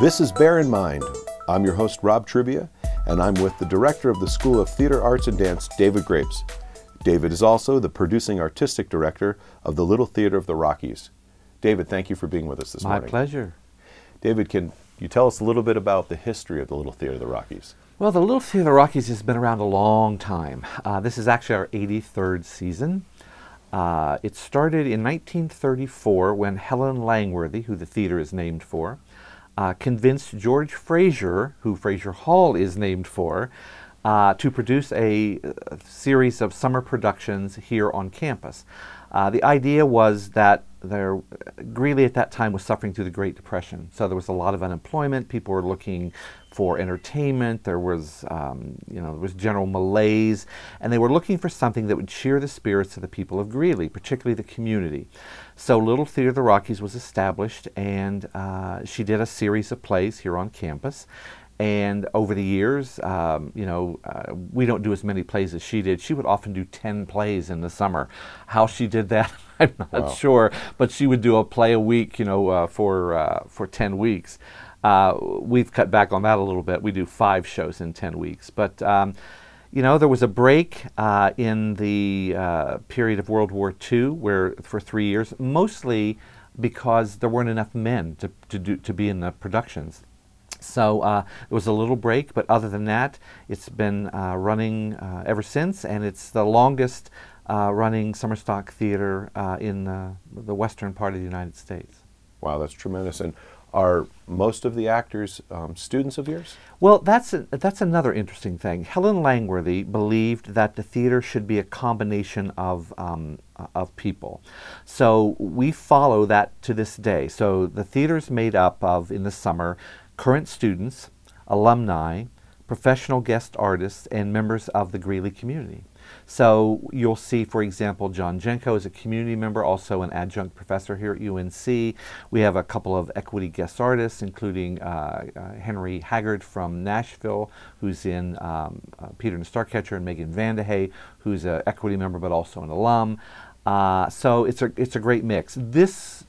This is Bear in Mind. I'm your host, Rob Trivia, and I'm with the director of the School of Theater Arts and Dance, David Grapes. David is also the producing artistic director of the Little Theater of the Rockies. David, thank you for being with us this My morning. My pleasure. David, can you tell us a little bit about the history of the Little Theater of the Rockies? Well, the Little Theater of the Rockies has been around a long time. Uh, this is actually our 83rd season. Uh, it started in 1934 when Helen Langworthy, who the theater is named for, uh, convinced George Fraser, who Fraser Hall is named for, uh, to produce a, a, series of summer productions here on campus. Uh, the idea was that there, Greeley at that time was suffering through the Great Depression, so there was a lot of unemployment. People were looking for entertainment. There was, um, you know, there was general malaise, and they were looking for something that would cheer the spirits of the people of Greeley, particularly the community. So Little Theater of the Rockies was established, and uh, she did a series of plays here on campus. And over the years, um, you know, uh, we don't do as many plays as she did. She would often do 10 plays in the summer. How she did that, I'm not wow. sure. But she would do a play a week, you know, uh, for, uh, for 10 weeks. Uh, we've cut back on that a little bit. We do five shows in 10 weeks. But, um, you know, there was a break uh, in the uh, period of World War II where, for three years, mostly because there weren't enough men to, to, do, to be in the productions. So uh, there was a little break, but other than that, it's been uh, running uh, ever since, and it's the longest uh, running summer stock theater uh, in the western part of the United States. Wow, that's tremendous. And are most of the actors um, students of yours? Well, that's a, that's another interesting thing. Helen Langworthy believed that the theater should be a combination of um, of people, so we follow that to this day. So the theater is made up of in the summer current students, alumni, professional guest artists, and members of the Greeley community. So you'll see, for example, John Jenko is a community member, also an adjunct professor here at UNC. We have a couple of equity guest artists, including uh, uh, Henry Haggard from Nashville, who's in um, uh, Peter and Starcatcher, and Megan Vandehay, who's an equity member but also an alum. Uh, so it's a, it's a great mix. This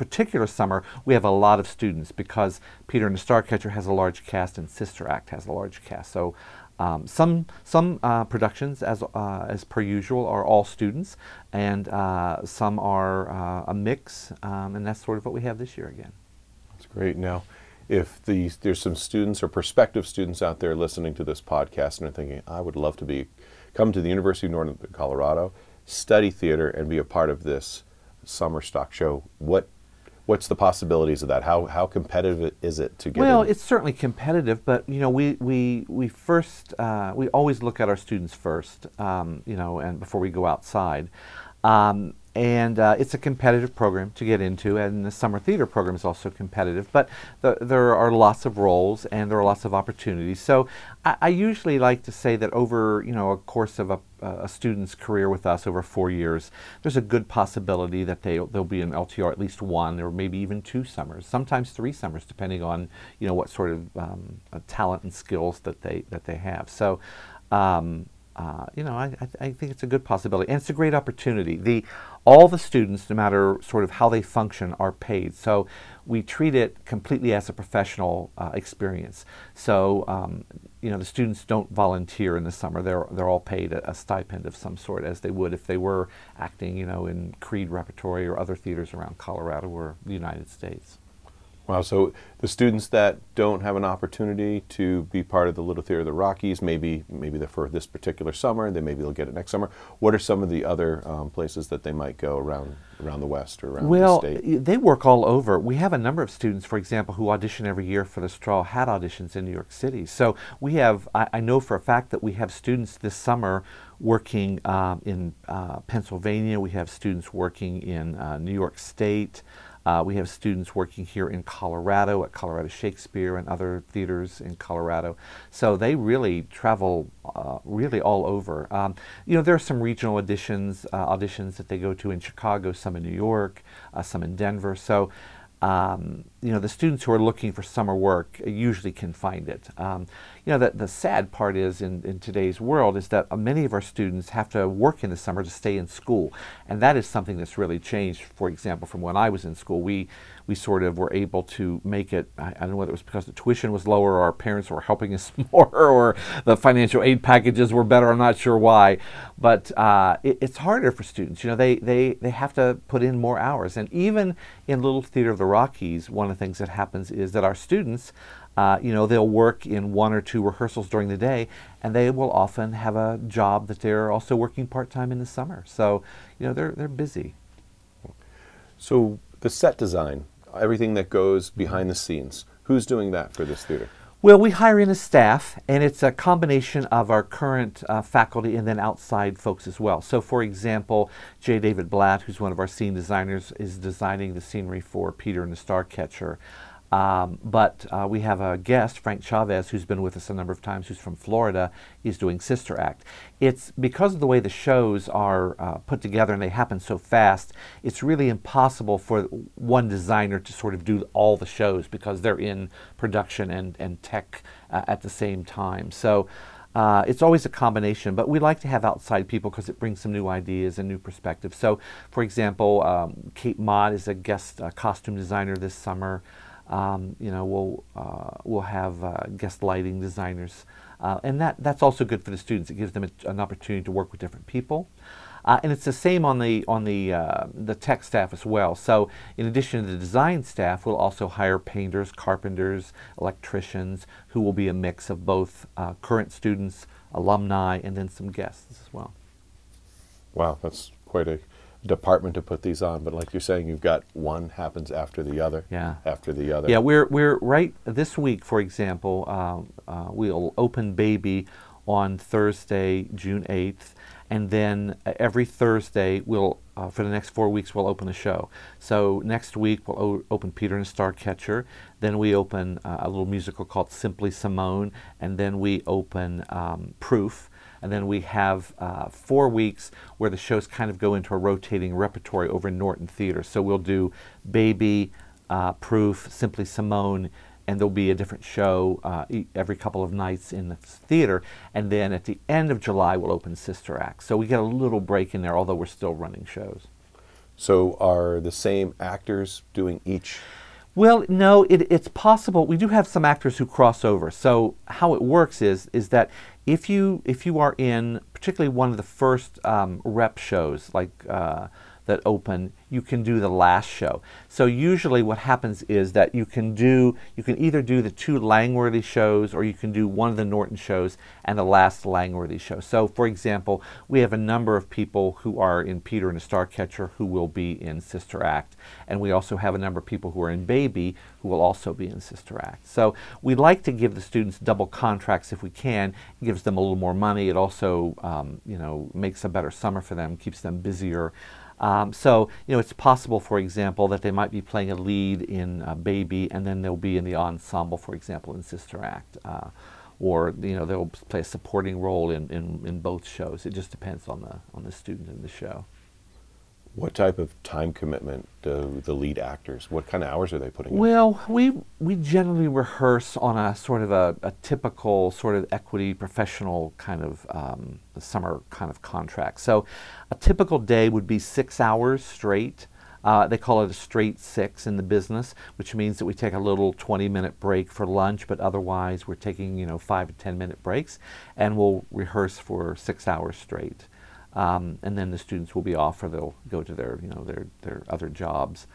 particular summer, we have a lot of students because Peter and the Starcatcher has a large cast and Sister Act has a large cast. So um, some some uh, productions, as uh, as per usual, are all students, and uh, some are uh, a mix, um, and that's sort of what we have this year again. That's great. Now, if these, there's some students or prospective students out there listening to this podcast and are thinking, I would love to be come to the University of Northern Colorado, study theater, and be a part of this summer stock show, what what's the possibilities of that? How how competitive is it to get? Well, in? it's certainly competitive, but you know, we we we first uh, we always look at our students first, um, you know, and before we go outside. Um, and uh, it's a competitive program to get into, and the summer theater program is also competitive. But the, there are lots of roles, and there are lots of opportunities. So I, I usually like to say that over you know a course of a, a, student's career with us over four years, there's a good possibility that they they'll be in LTR at least one or maybe even two summers, sometimes three summers, depending on you know what sort of um, talent and skills that they that they have. So. Um, uh, you know, I, I, think it's a good possibility, and it's a great opportunity. The all the students, no matter sort of how they function, are paid. So we treat it completely as a professional uh, experience. So um, you know, the students don't volunteer in the summer; they're they're all paid a, a, stipend of some sort, as they would if they were acting, you know, in Creede Repertory or other theaters around Colorado or the United States. Wow. So the students that don't have an opportunity to be part of the Little Theater of the Rockies, maybe maybe they're for this particular summer, then maybe they'll get it next summer. What are some of the other um, places that they might go around around the West or around well, the state? Well, they work all over. We have a number of students, for example, who audition every year for the Straw Hat auditions in New York City. So we have, I, I know for a fact that we have students this summer working um, in uh, Pennsylvania. We have students working in uh, New York State. Uh, we have students working here in Colorado at Colorado Shakespeare and other theaters in Colorado. So they really travel uh, really all over. Um, you know, there are some regional auditions, uh, auditions that they go to in Chicago, some in New York, uh, some in Denver. So um, you know, the students who are looking for summer work usually can find it. Um, you know, the, the sad part is in, in today's world is that uh, many of our students have to work in the summer to stay in school. And that is something that's really changed, for example, from when I was in school. We, we sort of were able to make it, I, I don't know whether it was because the tuition was lower or our parents were helping us more or the financial aid packages were better, I'm not sure why. But uh, it, it's harder for students. You know, they, they, they have to put in more hours. And even in Little Theater of the Rockies, one of the things that happens is that our students, uh, you know, they'll work in one or two rehearsals during the day, and they will often have a job that they're also working part time in the summer. So, you know, they're they're busy. So the set design, everything that goes behind the scenes, who's doing that for this theater? Well, we hire in a staff, and it's a combination of our current uh, faculty and then outside folks as well. So, for example, J. David Blatt, who's one of our scene designers, is designing the scenery for Peter and the Starcatcher. Um, but uh, we have a guest, Frank Chavez, who's been with us a number of times, who's from Florida, is doing Sister Act. It's because of the way the shows are uh, put together and they happen so fast, it's really impossible for one designer to sort of do all the shows because they're in production and, and tech uh, at the same time. So uh, it's always a combination, but we like to have outside people because it brings some new ideas and new perspectives. So, for example, um, Kate Mott is a guest uh, costume designer this summer. Um, you know, we'll uh, we'll have uh, guest lighting designers, uh, and that that's also good for the students. It gives them a, an opportunity to work with different people, uh, and it's the same on the on the uh, the tech staff as well. So, in addition to the design staff, we'll also hire painters, carpenters, electricians, who will be a mix of both uh, current students, alumni, and then some guests as well. Wow, that's quite a department to put these on, but like you're saying, you've got one happens after the other. Yeah. After the other. Yeah, we're we're right this week, for example, uh, uh, we'll open Baby on Thursday, June eighth, and then every Thursday we'll uh, for the next four weeks we'll open a show. So next week we'll o- open Peter and Starcatcher. Then we open uh, a little musical called Simply Simone, and then we open um, Proof and then we have uh, four weeks where the shows kind of go into a rotating repertory over in Norton Theater. So we'll do Baby, uh, Proof, Simply Simone, and there'll be a different show uh, every couple of nights in the theater. And then at the end of July, we'll open Sister Act. So we get a little break in there, although we're still running shows. So are the same actors doing each? Well, no, it, it's possible. We do have some actors who cross over. So how it works is is that if you if you are in particularly one of the first um, rep shows like uh, that open, you can do the last show. So usually what happens is that you can do you can either do the two Langworthy shows or you can do one of the Norton shows and the last Langworthy show. So for example, we have a number of people who are in Peter and the Starcatcher who will be in Sister Act. And we also have a number of people who are in Baby who will also be in Sister Act. So we like to give the students double contracts if we can. It gives them a little more money. It also um, you know makes a better summer for them, keeps them busier. Um, so, you know, it's possible, for example, that they might be playing a lead in uh, Baby and then they'll be in the ensemble, for example, in Sister Act. Uh, or, you know, they'll play a supporting role in, in, in both shows. It just depends on the, on the student in the show. What type of time commitment do the lead actors? What kind of hours are they putting in? Well, we we generally rehearse on a sort of a, a typical sort of equity professional kind of um, summer kind of contract. So, a typical day would be six hours straight. Uh, they call it a straight six in the business, which means that we take a little 20 minute break for lunch, but otherwise we're taking, you know, five to 10 minute breaks and we'll rehearse for six hours straight. Um, and then the students will be off or they'll go to their, you know, their, their other jobs.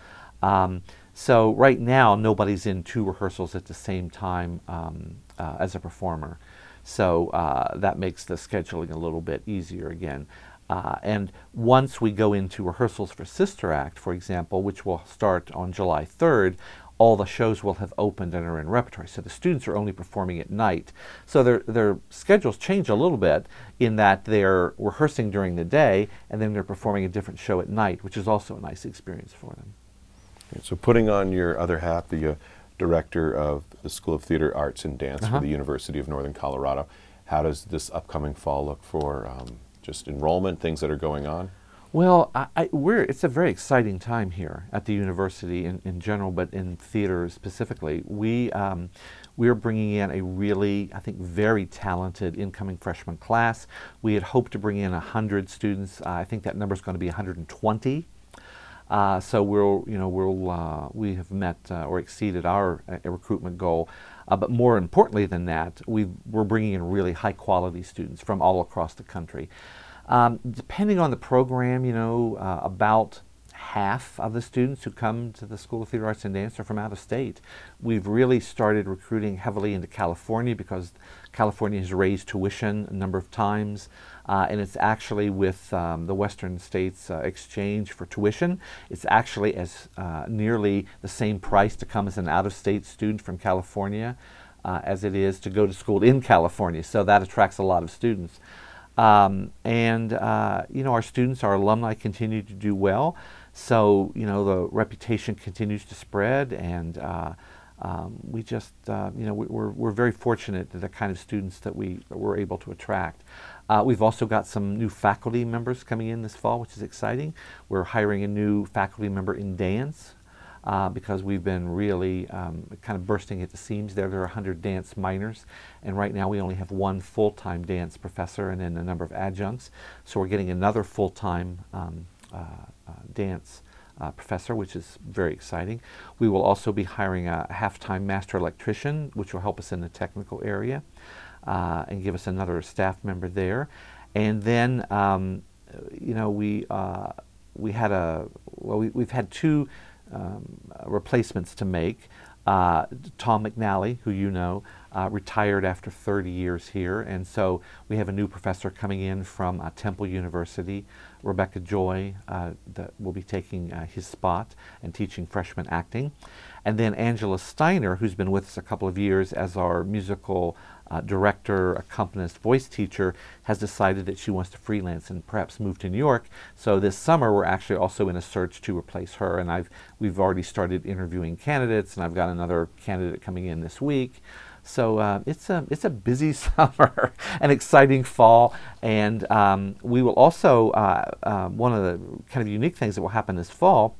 Um, so right now, nobody's in two rehearsals at the same time um, uh, as a performer. So uh, that makes the scheduling a little bit easier again. Uh, and once we go into rehearsals for Sister Act, for example, which will start on July 3rd, all the shows will have opened and are in repertory. So the students are only performing at night. So their, their schedules change a little bit in that they're rehearsing during the day and then they're performing a different show at night, which is also a nice experience for them. So putting on your other hat, the uh, director of the School of Theater Arts and Dance Uh-huh. for the University of Northern Colorado, how does this upcoming fall look for um, just enrollment, things that are going on? Well, I, I, we're, it's a very exciting time here at the university in, in general, but in theater specifically. We, um, we're bringing in a really, I think, very talented incoming freshman class. We had hoped to bring in 100 students. Uh, I think that number is going to be 120. Uh, so we'll, you know, we'll, uh, we have met uh, or exceeded our uh, recruitment goal. Uh, but more importantly than that, we are bringing in really high quality students from all across the country. Um, depending on the program, you know, uh, about half of the students who come to the School of Theater Arts and Dance are from out of state. We've really started recruiting heavily into California because California has raised tuition a number of times. Uh, and it's actually with um, the Western States uh, Exchange for tuition. It's actually as uh, nearly the same price to come as an out-of-state student from California uh, as it is to go to school in California. So that attracts a lot of students. Um, and uh, you know, our students, our alumni, continue to do well. So you know, the reputation continues to spread, and uh, um, we just uh, you know we, are we're very fortunate to the kind of students that we were able to attract. Uh, we've also got some new faculty members coming in this fall, which is exciting. We're hiring a new faculty member in dance. Uh, because we've been really um, kind of bursting at the seams there. There are 100 dance minors, and right now we only have one full-time dance professor and then a number of adjuncts. So we're getting another full-time um, uh, uh, dance uh, professor, which is very exciting. We will also be hiring a half-time master electrician, which will help us in the technical area uh, and give us another staff member there. And then, um, you know, we, uh, we had a, well, we, we've had two um, replacements to make. Uh, Tom McNally, who you know, uh, retired after 30 years here, and so we have a new professor coming in from uh, Temple University, Rebecca Joy, uh, that will be taking uh, his spot and teaching freshman acting. And then Angela Steiner, who's been with us a couple of years as our musical uh, director, accompanist, voice teacher, has decided that she wants to freelance and perhaps move to New York. So this summer, we're actually also in a search to replace her, and I've we've already started interviewing candidates, and I've got another candidate coming in this week. So uh, it's a it's a busy summer, an exciting fall, and um, we will also uh, uh, one of the kind of unique things that will happen this fall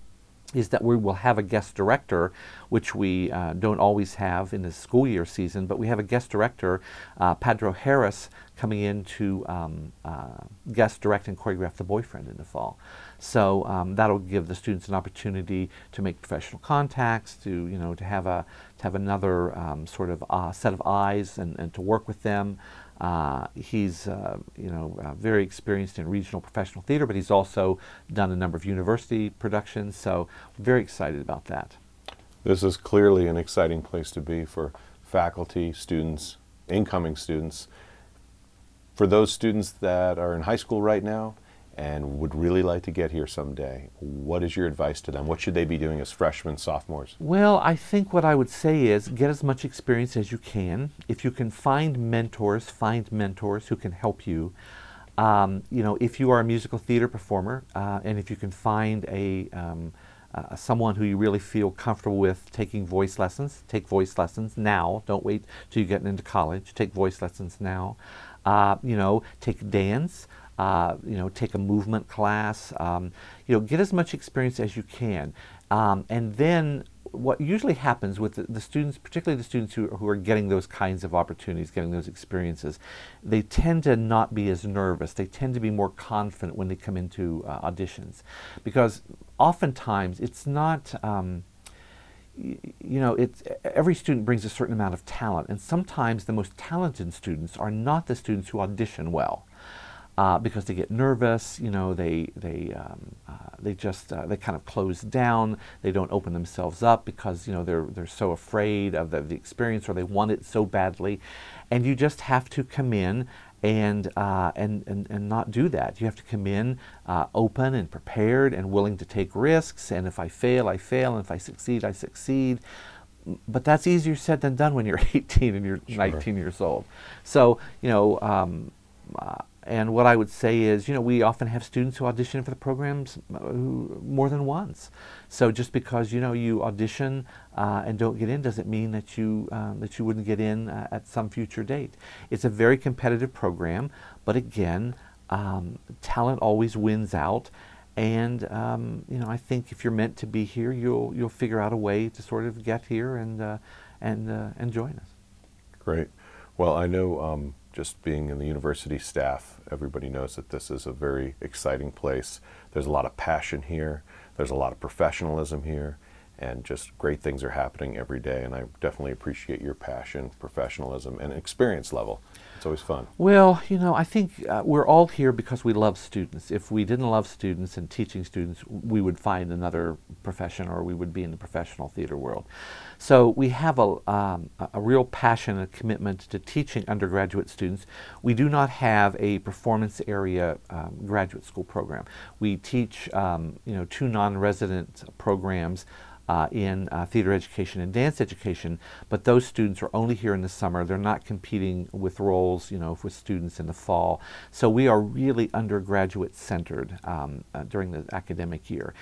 is that we will have a guest director, which we uh, don't always have in the school year season, but we have a guest director, uh, Pedro Harris, coming in to um, uh, guest direct and choreograph The Boyfriend in the fall. So um, that'll give the students an opportunity to make professional contacts, to you know, to have a to have another um, sort of uh, set of eyes and, and to work with them. Uh, he's uh, you know uh, very experienced in regional professional theater, but he's also done a number of university productions. So very excited about that. This is clearly an exciting place to be for faculty, students, incoming students. For those students that are in high school right now, and would really like to get here someday, what is your advice to them? What should they be doing as freshmen, sophomores? Well, I think what I would say is get as much experience as you can. If you can find mentors, find mentors who can help you. Um, you know, if you are a musical theater performer, uh, and if you can find a um, uh, someone who you really feel comfortable with taking voice lessons, take voice lessons now. Don't wait till you get into college. Take voice lessons now. Uh, you know, take dance uh, you know, take a movement class, um, you know, get as much experience as you can. Um, and then what usually happens with the, the, students, particularly the students who, who are getting those kinds of opportunities, getting those experiences, they tend to not be as nervous. They tend to be more confident when they come into uh, auditions. Because oftentimes it's not, um, you know, it's, every student brings a certain amount of talent, and sometimes the most talented students are not the students who audition well uh, because they get nervous. You know, they they um, uh, they just uh, they kind of close down. They don't open themselves up because you know they're they're so afraid of the, the experience or they want it so badly, and you just have to come in. And, uh, and, and, and not do that. You have to come in uh, open and prepared and willing to take risks. And if I fail, I fail. And if I succeed, I succeed but that's easier said than done when you're 18 and you're sure. 19 years old. So, you know, um, uh, and what I would say is, you know, we often have students who audition for the programs uh, more than once. So just because you know you audition uh, and don't get in doesn't mean that you um, that you wouldn't get in uh, at some future date. It's a very competitive program, but again, um, talent always wins out. And um, you know, I think if you're meant to be here, you'll you'll figure out a way to sort of get here and uh, and uh, and join us. Great. Well, I know um, just being in the university staff, everybody knows that this is a very exciting place. There's a lot of passion here. There's a lot of professionalism here and just great things are happening every day. And I definitely appreciate your passion, professionalism, and experience level. It's always fun. Well, you know, I think uh, we're all here because we love students. If we didn't love students and teaching students, we would find another profession or we would be in the professional theater world. So we have a, um, a real passion and commitment to teaching undergraduate students. We do not have a performance area um, graduate school program. We teach, um, you know, two non-resident programs uh, in uh, theater education and dance education, but those students are only here in the summer. They're not competing with roles, you know, with students in the fall. So we are really undergraduate centered um, uh, during the academic year.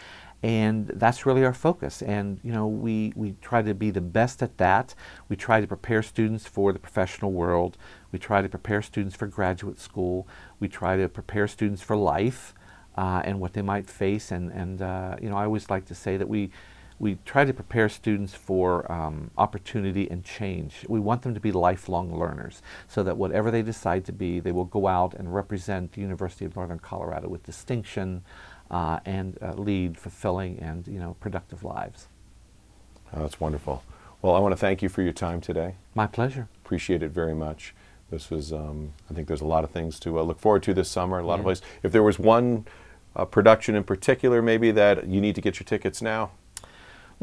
And that's really our focus. And, you know, we, we try to be the best at that. We try to prepare students for the professional world. We try to prepare students for graduate school. We try to prepare students for life uh, and what they might face. And, and uh, you know, I always like to say that we, we try to prepare students for um, opportunity and change. We want them to be lifelong learners so that whatever they decide to be, they will go out and represent the University of Northern Colorado with distinction uh, and uh, lead fulfilling and you know productive lives. Oh, that's wonderful. Well, I want to thank you for your time today. My pleasure. Appreciate it very much. This was, um, I think there's a lot of things to uh, look forward to this summer, a lot yeah. of places. If there was one uh, production in particular, maybe that you need to get your tickets now,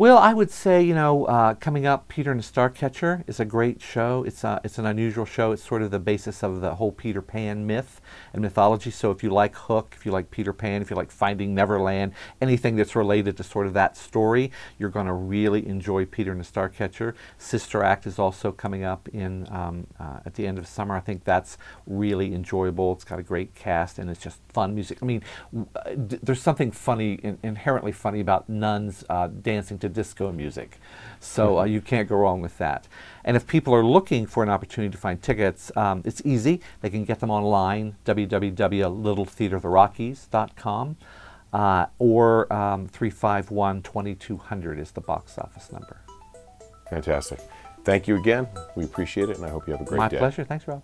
well, I would say, you know, uh, coming up, Peter and the Starcatcher is a great show. It's, a, it's an unusual show. It's sort of the basis of the whole Peter Pan myth and mythology. So if you like Hook, if you like Peter Pan, if you like Finding Neverland, anything that's related to sort of that story, you're going to really enjoy Peter and the Starcatcher. Sister Act is also coming up in um, uh, at the end of summer. I think that's really enjoyable. It's got a great cast and it's just fun music. I mean, uh, there's something funny, in, inherently funny about nuns uh, dancing to disco music. So mm-hmm. uh, you can't go wrong with that. And if people are looking for an opportunity to find tickets, um, it's easy. They can get them online, www.littletheatertherockies.com. Uh, or um, 351 2200 is the box office number. Fantastic. Thank you again. We appreciate it, and I hope you have a great My day. My pleasure. Thanks, Rob.